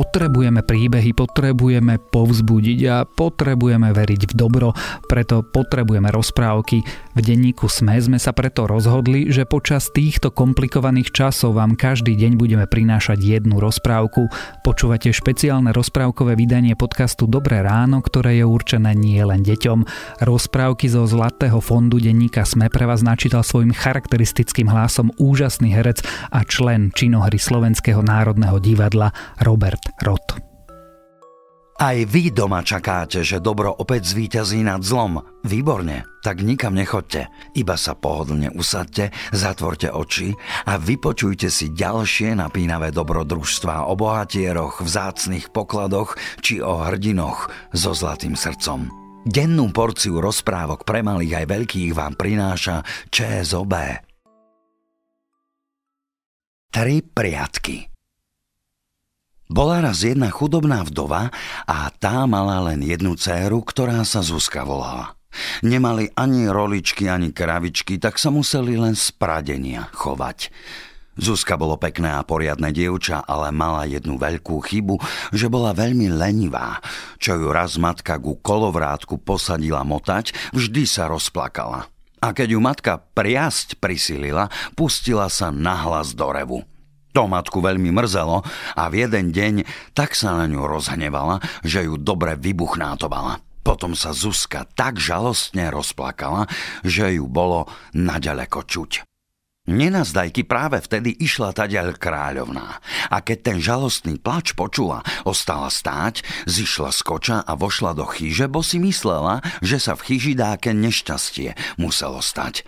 Potrebujeme príbehy, potrebujeme povzbudiť a potrebujeme veriť v dobro, preto potrebujeme rozprávky. V denníku SME sme sa preto rozhodli, že počas týchto komplikovaných časov vám každý deň budeme prinášať jednu rozprávku. Počúvate špeciálne rozprávkové vydanie podcastu Dobré ráno, ktoré je určené nie len deťom. Rozprávky zo Zlatého fondu denníka SME pre vás načítal svojim charakteristickým hlasom úžasný herec a člen činohry Slovenského národného divadla Robert Rot. Aj vy doma čakáte, že dobro opäť zvíťazí nad zlom. Výborne, tak nikam nechoďte. Iba sa pohodlne usadte, zatvorte oči a vypočujte si ďalšie napínavé dobrodružstvá o bohatieroch, vzácnych pokladoch či o hrdinoch so zlatým srdcom. Dennú porciu rozprávok pre malých aj veľkých vám prináša ČSOB. Tri priatky bola raz jedna chudobná vdova a tá mala len jednu dceru, ktorá sa Zuzka volala. Nemali ani roličky, ani kravičky, tak sa museli len z pradenia chovať. Zuzka bolo pekné a poriadne dievča, ale mala jednu veľkú chybu, že bola veľmi lenivá. Čo ju raz matka ku kolovrátku posadila motať, vždy sa rozplakala. A keď ju matka priasť prisilila, pustila sa nahlas do revu. To matku veľmi mrzelo a v jeden deň tak sa na ňu rozhnevala, že ju dobre vybuchnátovala. Potom sa Zuzka tak žalostne rozplakala, že ju bolo naďaleko čuť. Nenazdajky práve vtedy išla taďaľ kráľovná a keď ten žalostný plač počula, ostala stáť, zišla z koča a vošla do chyže, bo si myslela, že sa v chyži dáke nešťastie muselo stať.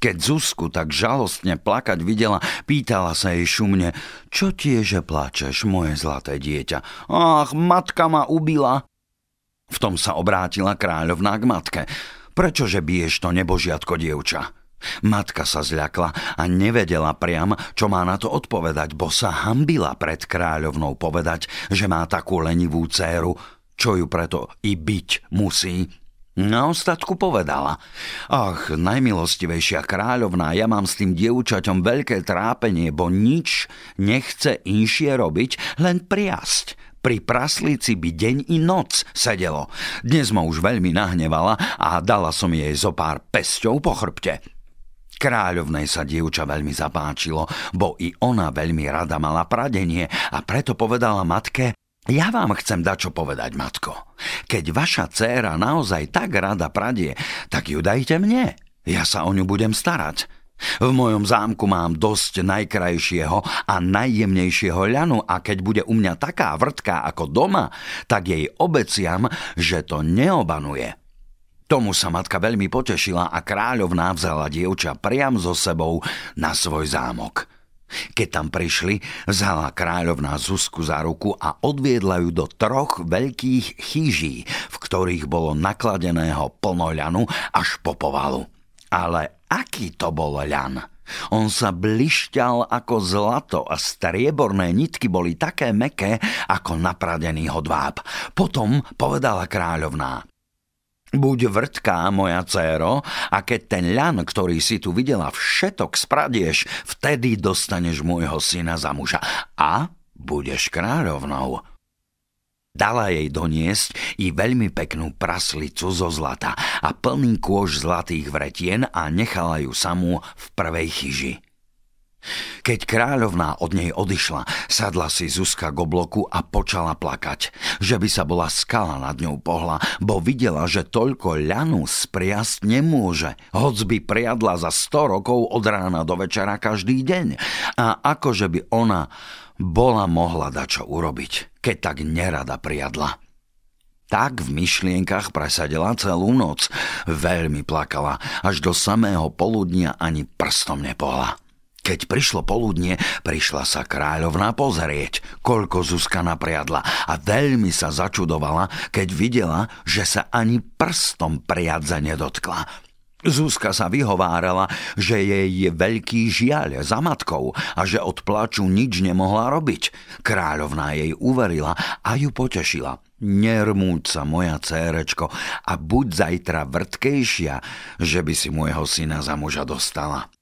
Keď Zuzku tak žalostne plakať videla, pýtala sa jej šumne, čo tieže plačeš, moje zlaté dieťa? Ach, matka ma ubila. V tom sa obrátila kráľovná k matke. Prečože biješ to nebožiatko, dievča? Matka sa zľakla a nevedela priam, čo má na to odpovedať, bo sa hambila pred kráľovnou povedať, že má takú lenivú dceru, čo ju preto i byť musí. Na ostatku povedala. Ach, najmilostivejšia kráľovná, ja mám s tým dievčaťom veľké trápenie, bo nič nechce inšie robiť, len priasť. Pri praslíci by deň i noc sedelo. Dnes ma už veľmi nahnevala a dala som jej zo pár pesťou po chrbte. Kráľovnej sa dievča veľmi zapáčilo, bo i ona veľmi rada mala pradenie a preto povedala matke, ja vám chcem dať čo povedať, matko. Keď vaša dcéra naozaj tak rada pradie, tak ju dajte mne. Ja sa o ňu budem starať. V mojom zámku mám dosť najkrajšieho a najjemnejšieho ľanu a keď bude u mňa taká vrtká ako doma, tak jej obeciam, že to neobanuje. Tomu sa matka veľmi potešila a kráľovná vzala dievča priam so sebou na svoj zámok. Keď tam prišli, vzala kráľovná Zuzku za ruku a odviedla ju do troch veľkých chyží, v ktorých bolo nakladeného plno ľanu až po povalu. Ale aký to bol ľan? On sa blišťal ako zlato a strieborné nitky boli také meké ako napradený hodváb. Potom povedala kráľovná. Buď vrtká, moja dcéro, a keď ten ľan, ktorý si tu videla, všetok spradieš, vtedy dostaneš môjho syna za muža a budeš kráľovnou. Dala jej doniesť i veľmi peknú praslicu zo zlata a plný kôž zlatých vretien a nechala ju samú v prvej chyži. Keď kráľovná od nej odišla, sadla si Zuzka k obloku a počala plakať, že by sa bola skala nad ňou pohla, bo videla, že toľko ľanu spriasť nemôže, hoc by priadla za 100 rokov od rána do večera každý deň. A akože by ona bola mohla dať čo urobiť, keď tak nerada priadla. Tak v myšlienkach presadila celú noc. Veľmi plakala, až do samého poludnia ani prstom nepohla. Keď prišlo poludnie, prišla sa kráľovná pozrieť, koľko Zuzka napriadla a veľmi sa začudovala, keď videla, že sa ani prstom priadza nedotkla. Zuzka sa vyhovárala, že jej je veľký žiaľ za matkou a že od plaču nič nemohla robiť. Kráľovná jej uverila a ju potešila. Nermúť sa, moja cérečko, a buď zajtra vrtkejšia, že by si môjho syna za muža dostala.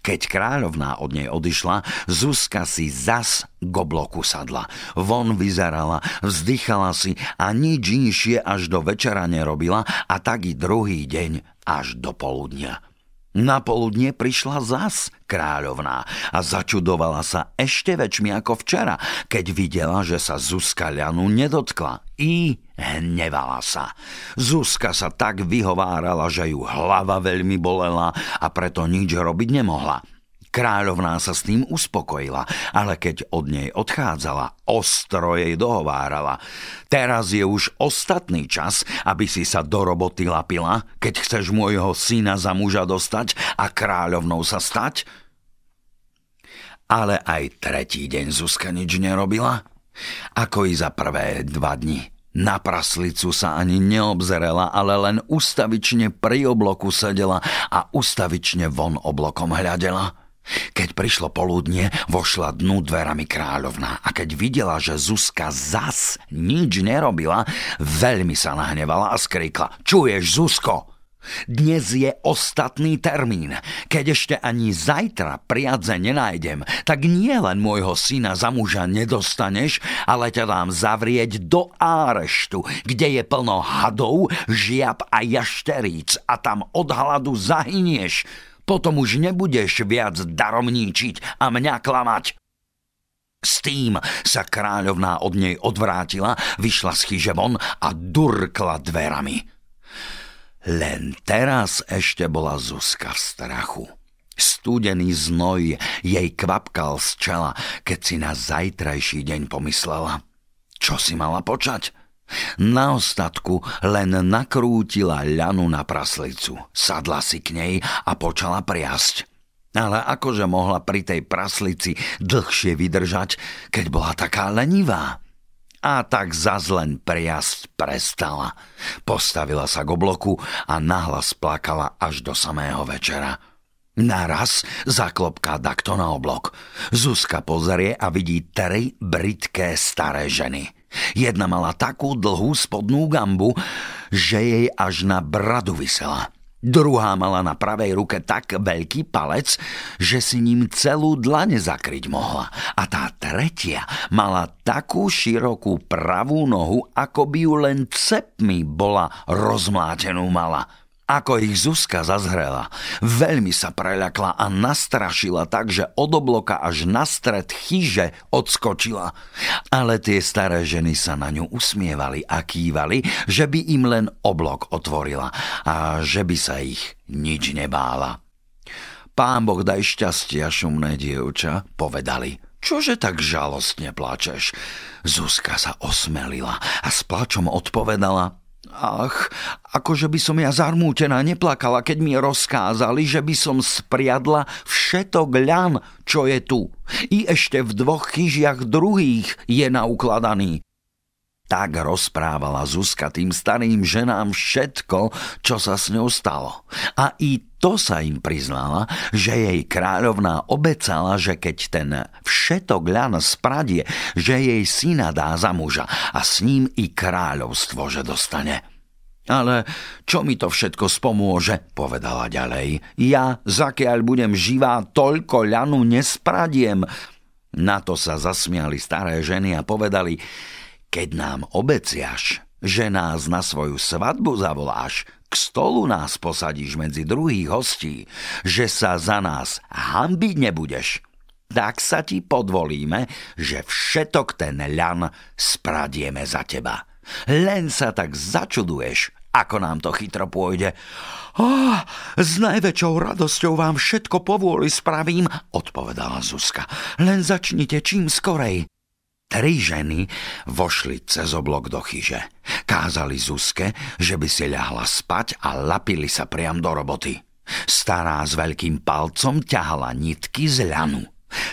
Keď kráľovná od nej odišla, Zuzka si zas k obloku sadla. Von vyzerala, vzdychala si a nič inšie až do večera nerobila a tak i druhý deň až do poludnia. Na poludne prišla zas kráľovná a začudovala sa ešte väčšmi ako včera, keď videla, že sa Zuzka ľanu nedotkla. I hnevala sa. Zuzka sa tak vyhovárala, že ju hlava veľmi bolela a preto nič robiť nemohla. Kráľovná sa s tým uspokojila, ale keď od nej odchádzala, ostro jej dohovárala. Teraz je už ostatný čas, aby si sa do roboty lapila, keď chceš môjho syna za muža dostať a kráľovnou sa stať? Ale aj tretí deň Zuzka nič nerobila. Ako i za prvé dva dni. Na praslicu sa ani neobzerela, ale len ustavične pri obloku sedela a ustavične von oblokom hľadela. Keď prišlo poludnie, vošla dnu dverami kráľovná a keď videla, že Zuzka zas nič nerobila, veľmi sa nahnevala a skrikla Čuješ, Zuzko? Dnes je ostatný termín. Keď ešte ani zajtra priadze nenájdem, tak nie len môjho syna za muža nedostaneš, ale ťa dám zavrieť do áreštu, kde je plno hadov, žiab a jašteríc a tam od hladu zahynieš. Potom už nebudeš viac daromníčiť a mňa klamať. S tým sa kráľovná od nej odvrátila, vyšla z chyže von a durkla dverami. Len teraz ešte bola Zuzka v strachu. Studený znoj jej kvapkal z čela, keď si na zajtrajší deň pomyslela. Čo si mala počať? Na ostatku len nakrútila ľanu na praslicu, sadla si k nej a počala priasť. Ale akože mohla pri tej praslici dlhšie vydržať, keď bola taká lenivá? A tak zas len priasť prestala. Postavila sa k obloku a nahlas plakala až do samého večera. Naraz zaklopká dakto na oblok. Zuzka pozrie a vidí tri britké staré ženy – Jedna mala takú dlhú spodnú gambu, že jej až na bradu vysela. Druhá mala na pravej ruke tak veľký palec, že si ním celú dlane zakryť mohla. A tá tretia mala takú širokú pravú nohu, ako by ju len cepmi bola rozmlátenú mala. Ako ich Zuzka zazhrela, veľmi sa preľakla a nastrašila tak, že od obloka až na stred chyže odskočila. Ale tie staré ženy sa na ňu usmievali a kývali, že by im len oblok otvorila a že by sa ich nič nebála. Pán Boh daj šťastia, šumné dievča, povedali. Čože tak žalostne plačeš? Zuzka sa osmelila a s plačom odpovedala. Ach, akože by som ja zarmútená neplakala, keď mi rozkázali, že by som spriadla všetok ľan, čo je tu. I ešte v dvoch chyžiach druhých je naukladaný. Tak rozprávala Zuzka tým starým ženám všetko, čo sa s ňou stalo. A i to sa im priznala, že jej kráľovná obecala, že keď ten všetok ľan spradie, že jej syna dá za muža a s ním i kráľovstvo, že dostane. Ale čo mi to všetko spomôže, povedala ďalej. Ja, zakiaľ budem živá, toľko ľanu nespradiem. Na to sa zasmiali staré ženy a povedali, keď nám obeciaš, že nás na svoju svadbu zavoláš, k stolu nás posadíš medzi druhých hostí, že sa za nás hambiť nebudeš, tak sa ti podvolíme, že všetok ten ľan spradieme za teba. Len sa tak začuduješ, ako nám to chytro pôjde. Oh, s najväčšou radosťou vám všetko povôli spravím, odpovedala Zuzka. Len začnite čím skorej. Tri ženy vošli cez oblok do chyže. Kázali Zuzke, že by si ľahla spať a lapili sa priam do roboty. Stará s veľkým palcom ťahala nitky z ľanu.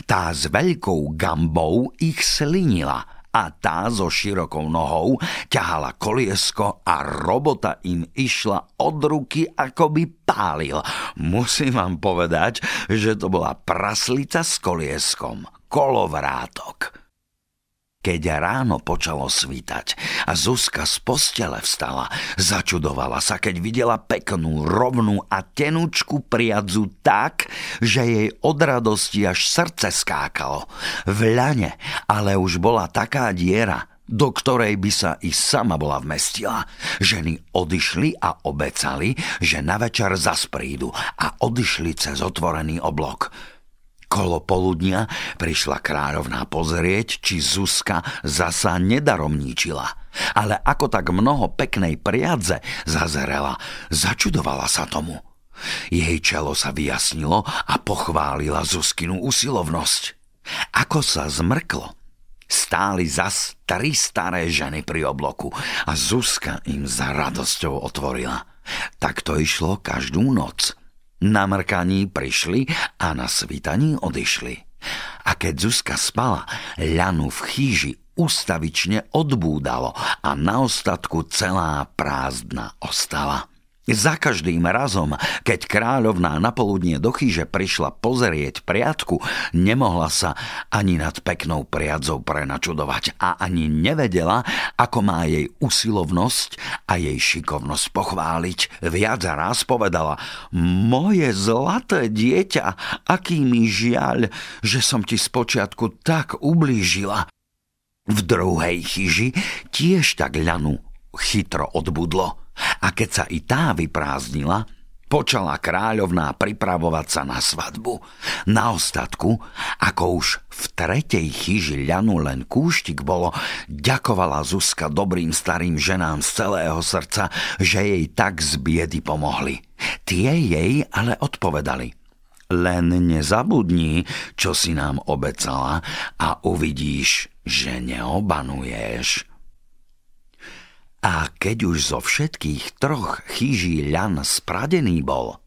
Tá s veľkou gambou ich slinila a tá so širokou nohou ťahala koliesko a robota im išla od ruky, ako by pálil. Musím vám povedať, že to bola praslica s kolieskom. Kolovrátok. Keď ráno počalo svítať a Zuzka z postele vstala, začudovala sa, keď videla peknú, rovnú a tenučku priadzu tak, že jej od radosti až srdce skákalo. V ľane ale už bola taká diera, do ktorej by sa i sama bola vmestila. Ženy odišli a obecali, že na večer zas prídu a odišli cez otvorený oblok. Kolo poludnia prišla kráľovná pozrieť, či Zuzka zasa nedaromníčila. Ale ako tak mnoho peknej priadze zazerela, začudovala sa tomu. Jej čelo sa vyjasnilo a pochválila Zuzkinu usilovnosť. Ako sa zmrklo, stáli zas tri staré ženy pri obloku a Zuzka im za radosťou otvorila. Tak to išlo každú noc – na mrkaní prišli a na svítaní odišli. A keď Zuzka spala, ľanu v chýži ustavične odbúdalo a na ostatku celá prázdna ostala. Za každým razom, keď kráľovná na poludnie do chyže prišla pozrieť priadku, nemohla sa ani nad peknou priadzou prenačudovať a ani nevedela, ako má jej usilovnosť a jej šikovnosť pochváliť. Viac raz povedala, moje zlaté dieťa, aký mi žiaľ, že som ti spočiatku tak ublížila. V druhej chyži tiež tak ľanu chytro odbudlo. A keď sa i tá vyprázdnila, počala kráľovná pripravovať sa na svadbu. Na ostatku, ako už v tretej chyži ľanu len kúštik bolo, ďakovala Zuzka dobrým starým ženám z celého srdca, že jej tak z biedy pomohli. Tie jej ale odpovedali. Len nezabudni, čo si nám obecala a uvidíš, že neobanuješ. A keď už zo všetkých troch chýží ľan spradený bol,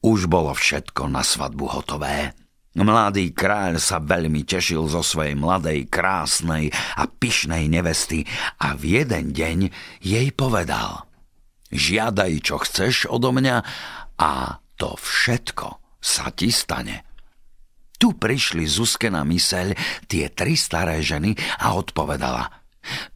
už bolo všetko na svadbu hotové. Mladý kráľ sa veľmi tešil zo svojej mladej, krásnej a pyšnej nevesty a v jeden deň jej povedal Žiadaj, čo chceš odo mňa a to všetko sa ti stane. Tu prišli Zuzke na myseľ tie tri staré ženy a odpovedala –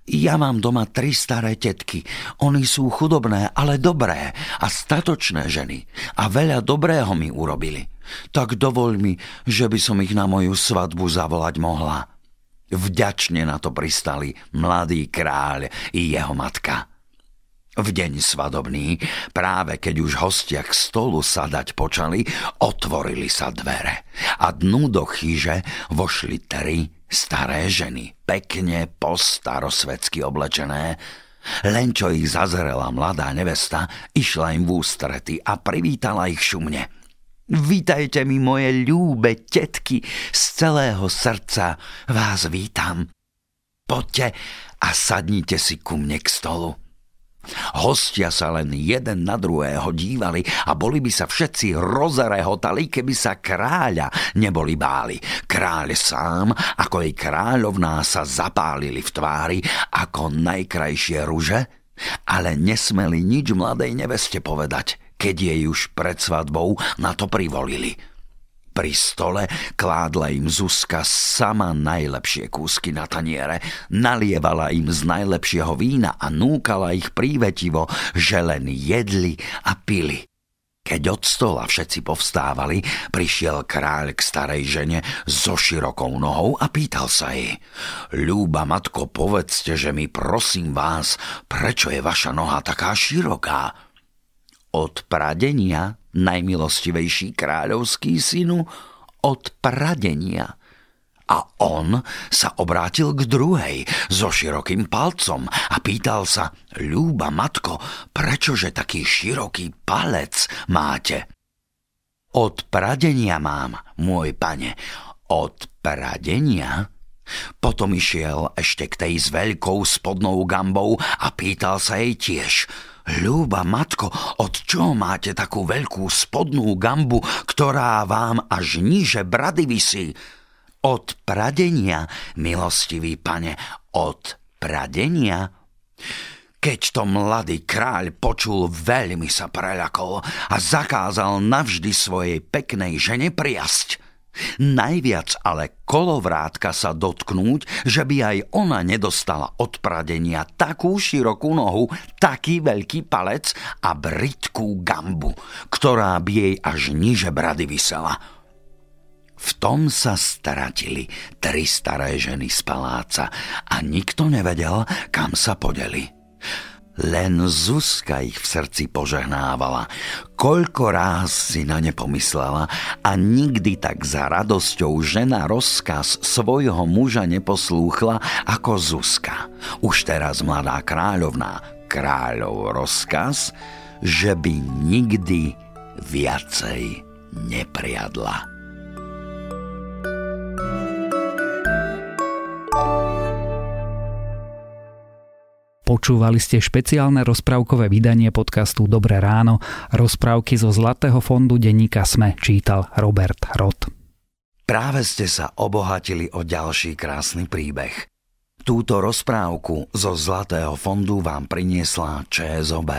ja mám doma tri staré tetky. Oni sú chudobné, ale dobré a statočné ženy. A veľa dobrého mi urobili. Tak dovoľ mi, že by som ich na moju svadbu zavolať mohla. Vďačne na to pristali mladý kráľ i jeho matka. V deň svadobný, práve keď už hostia k stolu sadať počali, otvorili sa dvere a dnu do chyže vošli tri staré ženy, pekne po starosvedsky oblečené. Len čo ich zazrela mladá nevesta, išla im v ústrety a privítala ich šumne. Vítajte mi, moje ľúbe tetky, z celého srdca vás vítam. Poďte a sadnite si ku mne k stolu. Hostia sa len jeden na druhého dívali a boli by sa všetci rozarehotali, keby sa kráľa neboli báli. Kráľ sám, ako jej kráľovná sa zapálili v tvári ako najkrajšie ruže, ale nesmeli nič mladej neveste povedať, keď jej už pred svadbou na to privolili. Pri stole kládla im Zuzka sama najlepšie kúsky na taniere, nalievala im z najlepšieho vína a núkala ich prívetivo, že len jedli a pili. Keď od stola všetci povstávali, prišiel kráľ k starej žene so širokou nohou a pýtal sa jej. Ľúba matko, povedzte, že mi prosím vás, prečo je vaša noha taká široká? Od pradenia najmilostivejší kráľovský synu, od pradenia. A on sa obrátil k druhej so širokým palcom a pýtal sa, ľúba matko, prečože taký široký palec máte? Od pradenia mám, môj pane, od pradenia? Potom išiel ešte k tej s veľkou spodnou gambou a pýtal sa jej tiež, Ľúba matko, od čoho máte takú veľkú spodnú gambu, ktorá vám až níže brady vysí? Od pradenia, milostivý pane, od pradenia? Keď to mladý kráľ počul, veľmi sa preľakol a zakázal navždy svojej peknej žene priasť. Najviac ale kolovrátka sa dotknúť, že by aj ona nedostala od pradenia takú širokú nohu, taký veľký palec a britkú gambu, ktorá by jej až niže brady vysela. V tom sa stratili tri staré ženy z paláca a nikto nevedel, kam sa podeli. Len Zuzka ich v srdci požehnávala. Koľko ráz si na ne pomyslela a nikdy tak za radosťou žena rozkaz svojho muža neposlúchla ako Zuzka. Už teraz mladá kráľovná kráľov rozkaz, že by nikdy viacej nepriadla. Počúvali ste špeciálne rozprávkové vydanie podcastu Dobré ráno. Rozprávky zo Zlatého fondu denníka Sme čítal Robert Rod. Práve ste sa obohatili o ďalší krásny príbeh. Túto rozprávku zo Zlatého fondu vám priniesla ČSOB.